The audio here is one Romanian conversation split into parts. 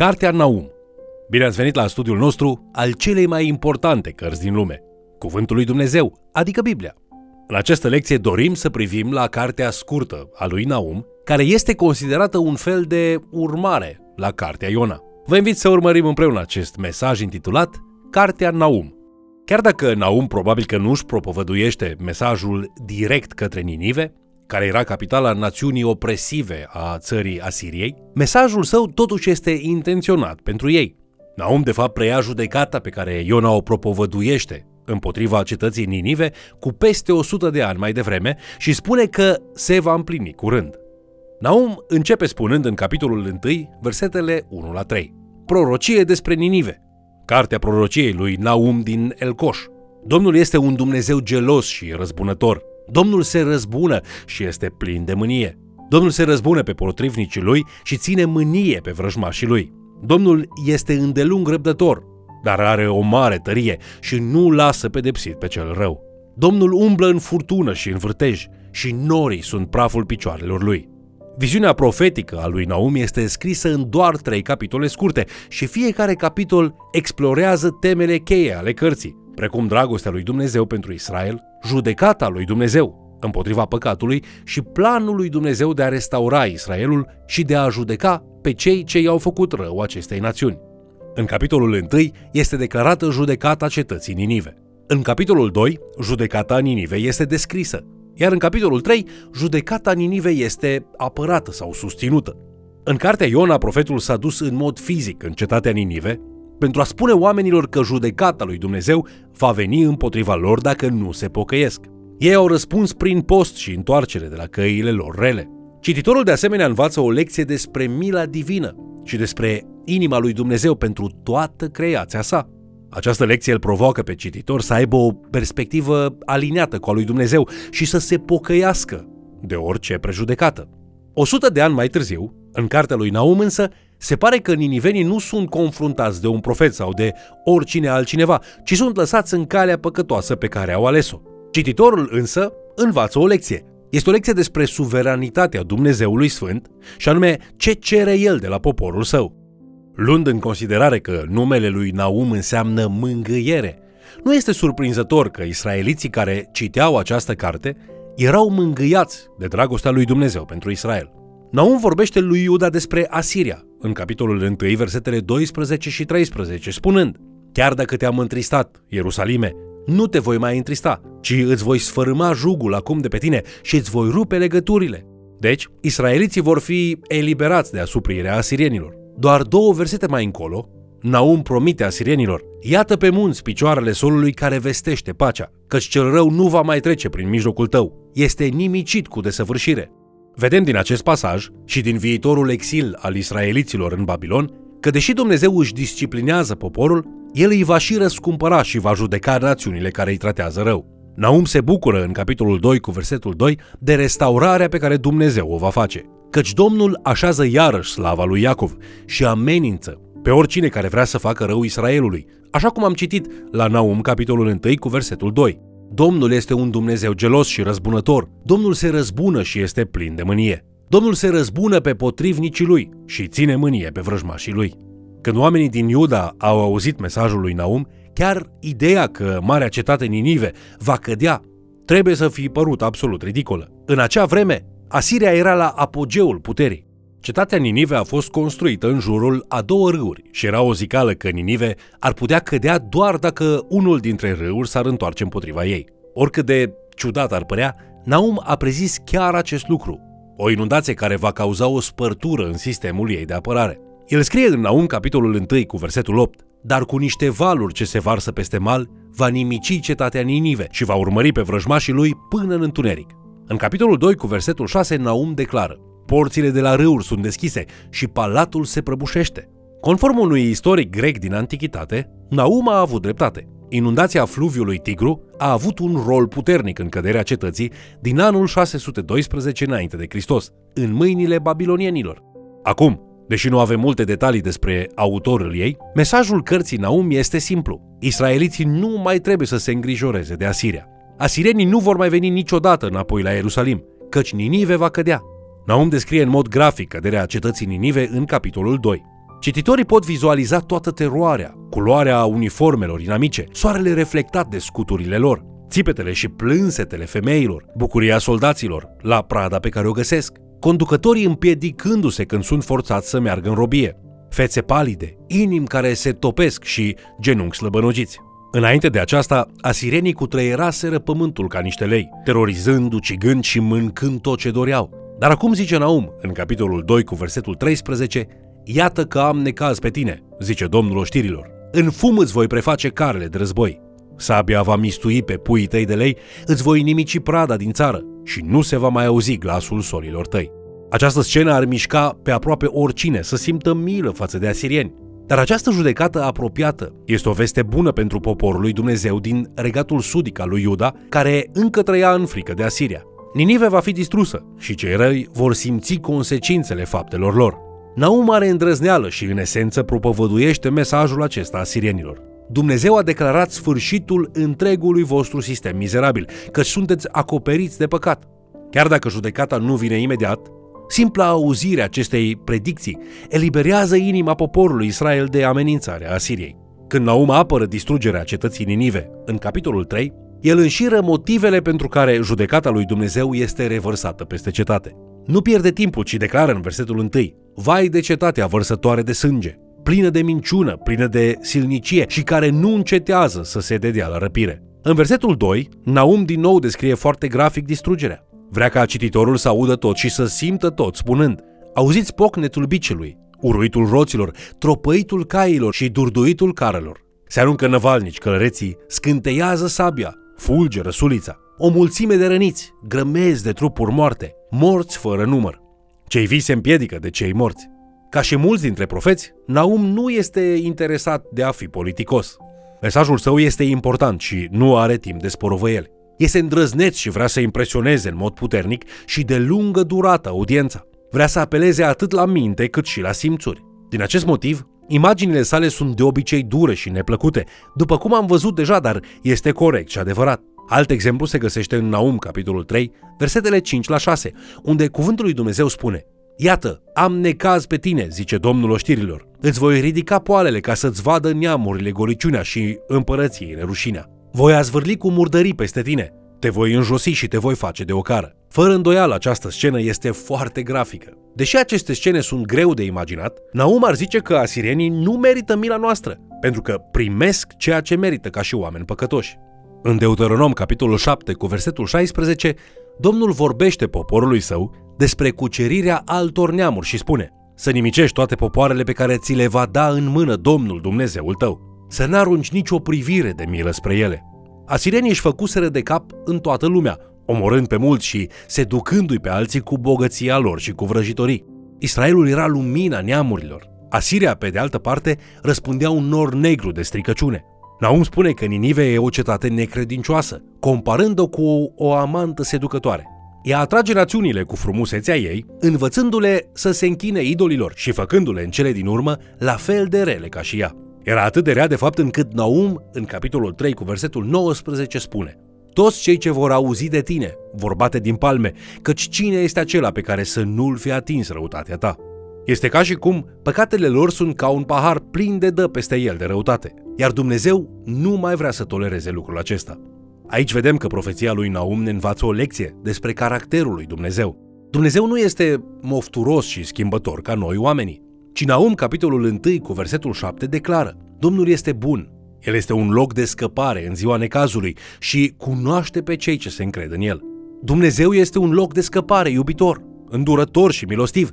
Cartea Naum. Bine ați venit la studiul nostru al celei mai importante cărți din lume, Cuvântul lui Dumnezeu, adică Biblia. În această lecție dorim să privim la cartea scurtă a lui Naum, care este considerată un fel de urmare la cartea Iona. Vă invit să urmărim împreună acest mesaj intitulat Cartea Naum. Chiar dacă Naum probabil că nu își propovăduiește mesajul direct către Ninive, care era capitala națiunii opresive a țării Asiriei, mesajul său totuși este intenționat pentru ei. Naum de fapt preia judecata pe care Iona o propovăduiește împotriva cetății Ninive cu peste 100 de ani mai devreme și spune că se va împlini curând. Naum începe spunând în capitolul 1, versetele 1 la 3. Prorocie despre Ninive. Cartea prorociei lui Naum din Elcoș. Domnul este un Dumnezeu gelos și răzbunător. Domnul se răzbună și este plin de mânie. Domnul se răzbună pe potrivnicii lui și ține mânie pe vrăjmașii lui. Domnul este îndelung răbdător, dar are o mare tărie și nu lasă pedepsit pe cel rău. Domnul umblă în furtună și în vârtej și norii sunt praful picioarelor lui. Viziunea profetică a lui Naum este scrisă în doar trei capitole scurte și fiecare capitol explorează temele cheie ale cărții, precum dragostea lui Dumnezeu pentru Israel, judecata lui Dumnezeu împotriva păcatului și planul lui Dumnezeu de a restaura Israelul și de a judeca pe cei ce i-au făcut rău acestei națiuni. În capitolul 1 este declarată judecata cetății Ninive. În capitolul 2, judecata Ninivei este descrisă, iar în capitolul 3, judecata Ninivei este apărată sau susținută. În cartea Iona, profetul s-a dus în mod fizic în cetatea Ninive pentru a spune oamenilor că judecata lui Dumnezeu va veni împotriva lor dacă nu se pocăiesc. Ei au răspuns prin post și întoarcere de la căile lor rele. Cititorul de asemenea învață o lecție despre mila divină și despre inima lui Dumnezeu pentru toată creația sa. Această lecție îl provoacă pe cititor să aibă o perspectivă aliniată cu a lui Dumnezeu și să se pocăiască de orice prejudecată. O sută de ani mai târziu, în cartea lui Naum însă, se pare că ninivenii nu sunt confruntați de un profet sau de oricine altcineva, ci sunt lăsați în calea păcătoasă pe care au ales-o. Cititorul însă învață o lecție. Este o lecție despre suveranitatea Dumnezeului Sfânt și anume ce cere El de la poporul său. Luând în considerare că numele lui Naum înseamnă mângâiere, nu este surprinzător că israeliții care citeau această carte erau mângâiați de dragostea lui Dumnezeu pentru Israel. Naum vorbește lui Iuda despre Asiria, în capitolul 1, versetele 12 și 13, spunând Chiar dacă te-am întristat, Ierusalime, nu te voi mai întrista, ci îți voi sfărâma jugul acum de pe tine și îți voi rupe legăturile. Deci, israeliții vor fi eliberați de asuprirea asirienilor. Doar două versete mai încolo, Naum promite asirienilor, iată pe munți picioarele solului care vestește pacea, căci cel rău nu va mai trece prin mijlocul tău. Este nimicit cu desăvârșire. Vedem din acest pasaj și din viitorul exil al israeliților în Babilon că deși Dumnezeu își disciplinează poporul, el îi va și răscumpăra și va judeca națiunile care îi tratează rău. Naum se bucură în capitolul 2 cu versetul 2 de restaurarea pe care Dumnezeu o va face, căci Domnul așează iarăși slava lui Iacov și amenință pe oricine care vrea să facă rău Israelului, așa cum am citit la Naum capitolul 1 cu versetul 2. Domnul este un Dumnezeu gelos și răzbunător. Domnul se răzbună și este plin de mânie. Domnul se răzbună pe potrivnicii lui și ține mânie pe vrăjmașii lui. Când oamenii din Iuda au auzit mesajul lui Naum, chiar ideea că marea cetate Ninive va cădea trebuie să fi părut absolut ridicolă. În acea vreme, Asiria era la apogeul puterii. Cetatea Ninive a fost construită în jurul a două râuri și era o zicală că Ninive ar putea cădea doar dacă unul dintre râuri s-ar întoarce împotriva ei. Oricât de ciudat ar părea, Naum a prezis chiar acest lucru, o inundație care va cauza o spărtură în sistemul ei de apărare. El scrie în Naum capitolul 1 cu versetul 8, dar cu niște valuri ce se varsă peste mal, va nimici cetatea Ninive și va urmări pe vrăjmașii lui până în întuneric. În capitolul 2 cu versetul 6, Naum declară, porțile de la râuri sunt deschise și palatul se prăbușește. Conform unui istoric grec din antichitate, Naum a avut dreptate. Inundația fluviului Tigru a avut un rol puternic în căderea cetății din anul 612 înainte de Hristos, în mâinile babilonienilor. Acum, deși nu avem multe detalii despre autorul ei, mesajul cărții Naum este simplu. Israeliții nu mai trebuie să se îngrijoreze de Asiria. Asirienii nu vor mai veni niciodată înapoi la Ierusalim, căci Ninive va cădea. Naum descrie în mod grafic căderea cetății Ninive în capitolul 2. Cititorii pot vizualiza toată teroarea, culoarea uniformelor inamice, soarele reflectat de scuturile lor, țipetele și plânsetele femeilor, bucuria soldaților, la prada pe care o găsesc, conducătorii împiedicându-se când sunt forțați să meargă în robie, fețe palide, inimi care se topesc și genunchi slăbănogiți. Înainte de aceasta, asirenii cutreieraseră pământul ca niște lei, terorizând, ucigând și mâncând tot ce doreau. Dar acum zice Naum, în capitolul 2 cu versetul 13, Iată că am necaz pe tine, zice Domnul oștirilor. În fum îți voi preface carele de război. Sabia va mistui pe puii tăi de lei, îți voi nimici prada din țară și nu se va mai auzi glasul solilor tăi. Această scenă ar mișca pe aproape oricine să simtă milă față de asirieni. Dar această judecată apropiată este o veste bună pentru poporul lui Dumnezeu din regatul sudic al lui Iuda, care încă trăia în frică de Asiria. Ninive va fi distrusă și cei răi vor simți consecințele faptelor lor. Naum are îndrăzneală și în esență propovăduiește mesajul acesta asirienilor. Dumnezeu a declarat sfârșitul întregului vostru sistem mizerabil, că sunteți acoperiți de păcat. Chiar dacă judecata nu vine imediat, simpla auzire acestei predicții eliberează inima poporului Israel de amenințarea Asiriei. Când Naum apără distrugerea cetății Ninive, în capitolul 3, el înșiră motivele pentru care judecata lui Dumnezeu este revărsată peste cetate. Nu pierde timpul, ci declară în versetul 1, Vai de cetatea vărsătoare de sânge, plină de minciună, plină de silnicie și care nu încetează să se dedea la răpire. În versetul 2, Naum din nou descrie foarte grafic distrugerea. Vrea ca cititorul să audă tot și să simtă tot, spunând Auziți pocnetul bicelui, uruitul roților, tropăitul cailor și durduitul carelor. Se aruncă năvalnici călăreții, scânteiază sabia, fulgeră sulița. O mulțime de răniți, grămezi de trupuri moarte, morți fără număr. Cei vii se împiedică de cei morți. Ca și mulți dintre profeți, Naum nu este interesat de a fi politicos. Mesajul său este important și nu are timp de sporovăieli. Este îndrăzneț și vrea să impresioneze în mod puternic și de lungă durată audiența. Vrea să apeleze atât la minte cât și la simțuri. Din acest motiv, imaginile sale sunt de obicei dure și neplăcute, după cum am văzut deja, dar este corect și adevărat. Alt exemplu se găsește în Naum, capitolul 3, versetele 5 la 6, unde cuvântul lui Dumnezeu spune Iată, am necaz pe tine, zice Domnul oștirilor. Îți voi ridica poalele ca să-ți vadă neamurile goliciunea și împărăției nerușinea. Voi azvârli cu murdării peste tine. Te voi înjosi și te voi face de ocară. Fără îndoială, această scenă este foarte grafică. Deși aceste scene sunt greu de imaginat, Naum ar zice că asirienii nu merită mila noastră, pentru că primesc ceea ce merită ca și oameni păcătoși. În Deuteronom, capitolul 7, cu versetul 16, Domnul vorbește poporului său despre cucerirea altor neamuri și spune să nimicești toate popoarele pe care ți le va da în mână Domnul Dumnezeul tău, să n-arunci nicio privire de milă spre ele. Asirienii își făcuseră de cap în toată lumea, omorând pe mulți și seducându-i pe alții cu bogăția lor și cu vrăjitorii. Israelul era lumina neamurilor. Asiria, pe de altă parte, răspundea un nor negru de stricăciune. Naum spune că Ninive e o cetate necredincioasă, comparând-o cu o, o amantă seducătoare. Ea atrage națiunile cu frumusețea ei, învățându-le să se închine idolilor și făcându-le în cele din urmă la fel de rele ca și ea. Era atât de rea de fapt încât Naum, în capitolul 3 cu versetul 19, spune Toți cei ce vor auzi de tine vor bate din palme, căci cine este acela pe care să nu-l fi atins răutatea ta? Este ca și cum păcatele lor sunt ca un pahar plin de dă peste el de răutate, iar Dumnezeu nu mai vrea să tolereze lucrul acesta. Aici vedem că profeția lui Naum ne învață o lecție despre caracterul lui Dumnezeu. Dumnezeu nu este mofturos și schimbător ca noi oamenii, ci Naum, capitolul 1 cu versetul 7, declară Domnul este bun, El este un loc de scăpare în ziua necazului și cunoaște pe cei ce se încred în El. Dumnezeu este un loc de scăpare iubitor, îndurător și milostiv,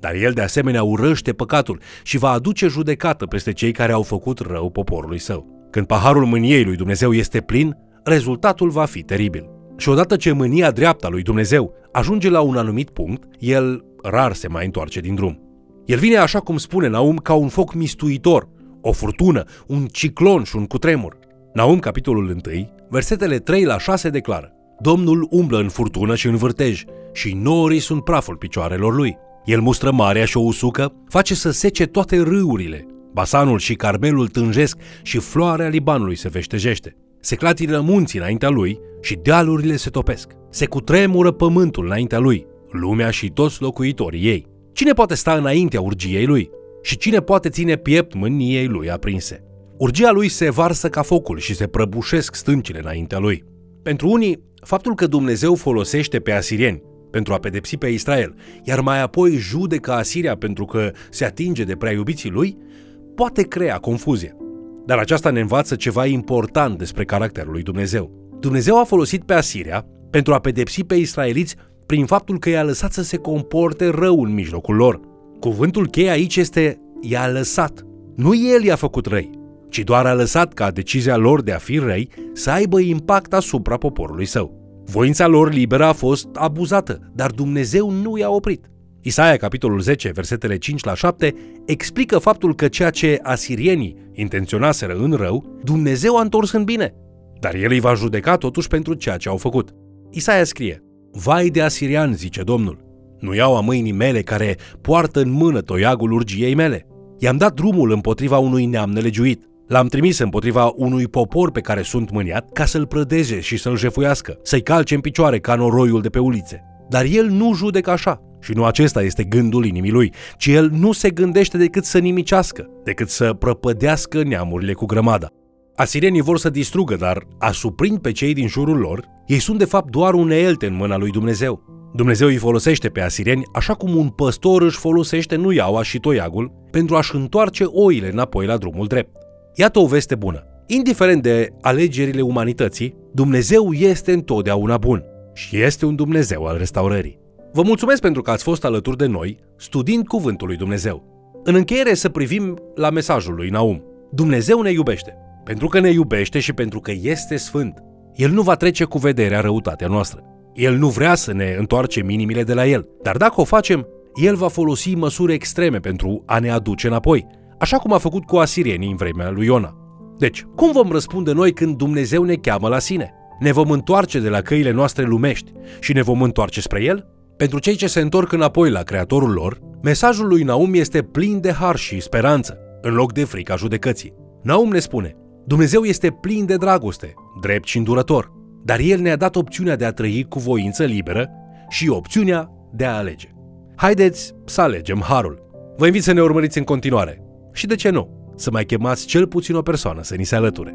dar el de asemenea urăște păcatul și va aduce judecată peste cei care au făcut rău poporului său. Când paharul mâniei lui Dumnezeu este plin, rezultatul va fi teribil. Și odată ce mânia dreapta lui Dumnezeu ajunge la un anumit punct, el rar se mai întoarce din drum. El vine așa cum spune Naum ca un foc mistuitor, o furtună, un ciclon și un cutremur. Naum, capitolul 1, versetele 3 la 6 declară Domnul umblă în furtună și în vârtej și norii sunt praful picioarelor lui. El mustră marea și o usucă, face să sece toate râurile. Basanul și Carmelul tânjesc și floarea Libanului se veștejește. Se clatină munții înaintea lui și dealurile se topesc. Se cutremură pământul înaintea lui, lumea și toți locuitorii ei. Cine poate sta înaintea urgiei lui? Și cine poate ține piept mâniei lui aprinse. Urgia lui se varsă ca focul și se prăbușesc stâncile înaintea lui. Pentru unii, faptul că Dumnezeu folosește pe asirieni pentru a pedepsi pe Israel, iar mai apoi judecă Asiria pentru că se atinge de prea iubiții lui, poate crea confuzie. Dar aceasta ne învață ceva important despre caracterul lui Dumnezeu. Dumnezeu a folosit pe Asiria pentru a pedepsi pe israeliți prin faptul că i-a lăsat să se comporte rău în mijlocul lor. Cuvântul cheie aici este i-a lăsat. Nu el i-a făcut răi, ci doar a lăsat ca decizia lor de a fi răi să aibă impact asupra poporului său. Voința lor liberă a fost abuzată, dar Dumnezeu nu i-a oprit. Isaia, capitolul 10, versetele 5 la 7, explică faptul că ceea ce asirienii intenționaseră în rău, Dumnezeu a întors în bine, dar el îi va judeca totuși pentru ceea ce au făcut. Isaia scrie, Vai de asirian, zice Domnul, nu iau a mâinii mele care poartă în mână toiagul urgiei mele. I-am dat drumul împotriva unui neam nelegiuit. L-am trimis împotriva unui popor pe care sunt mâniat ca să-l prădeze și să-l jefuiască, să-i calce în picioare ca noroiul de pe ulițe. Dar el nu judecă așa. Și nu acesta este gândul inimii lui, ci el nu se gândește decât să nimicească, decât să prăpădească neamurile cu grămada. Asirienii vor să distrugă, dar a suprind pe cei din jurul lor, ei sunt de fapt doar unelte în mâna lui Dumnezeu. Dumnezeu îi folosește pe asirieni așa cum un păstor își folosește nuiaua și toiagul pentru a-și întoarce oile înapoi la drumul drept. Iată o veste bună. Indiferent de alegerile umanității, Dumnezeu este întotdeauna bun și este un Dumnezeu al restaurării. Vă mulțumesc pentru că ați fost alături de noi, studiind Cuvântul lui Dumnezeu. În încheiere să privim la mesajul lui Naum. Dumnezeu ne iubește. Pentru că ne iubește și pentru că este sfânt. El nu va trece cu vederea răutatea noastră. El nu vrea să ne întoarcem inimile de la El, dar dacă o facem, El va folosi măsuri extreme pentru a ne aduce înapoi, așa cum a făcut cu asirienii în vremea lui Iona. Deci, cum vom răspunde noi când Dumnezeu ne cheamă la sine? Ne vom întoarce de la căile noastre lumești și ne vom întoarce spre El? Pentru cei ce se întorc înapoi la Creatorul lor, mesajul lui Naum este plin de har și speranță, în loc de frica judecății. Naum ne spune, Dumnezeu este plin de dragoste, drept și îndurător, dar El ne-a dat opțiunea de a trăi cu voință liberă și opțiunea de a alege. Haideți să alegem harul. Vă invit să ne urmăriți în continuare și, de ce nu, să mai chemați cel puțin o persoană să ni se alăture.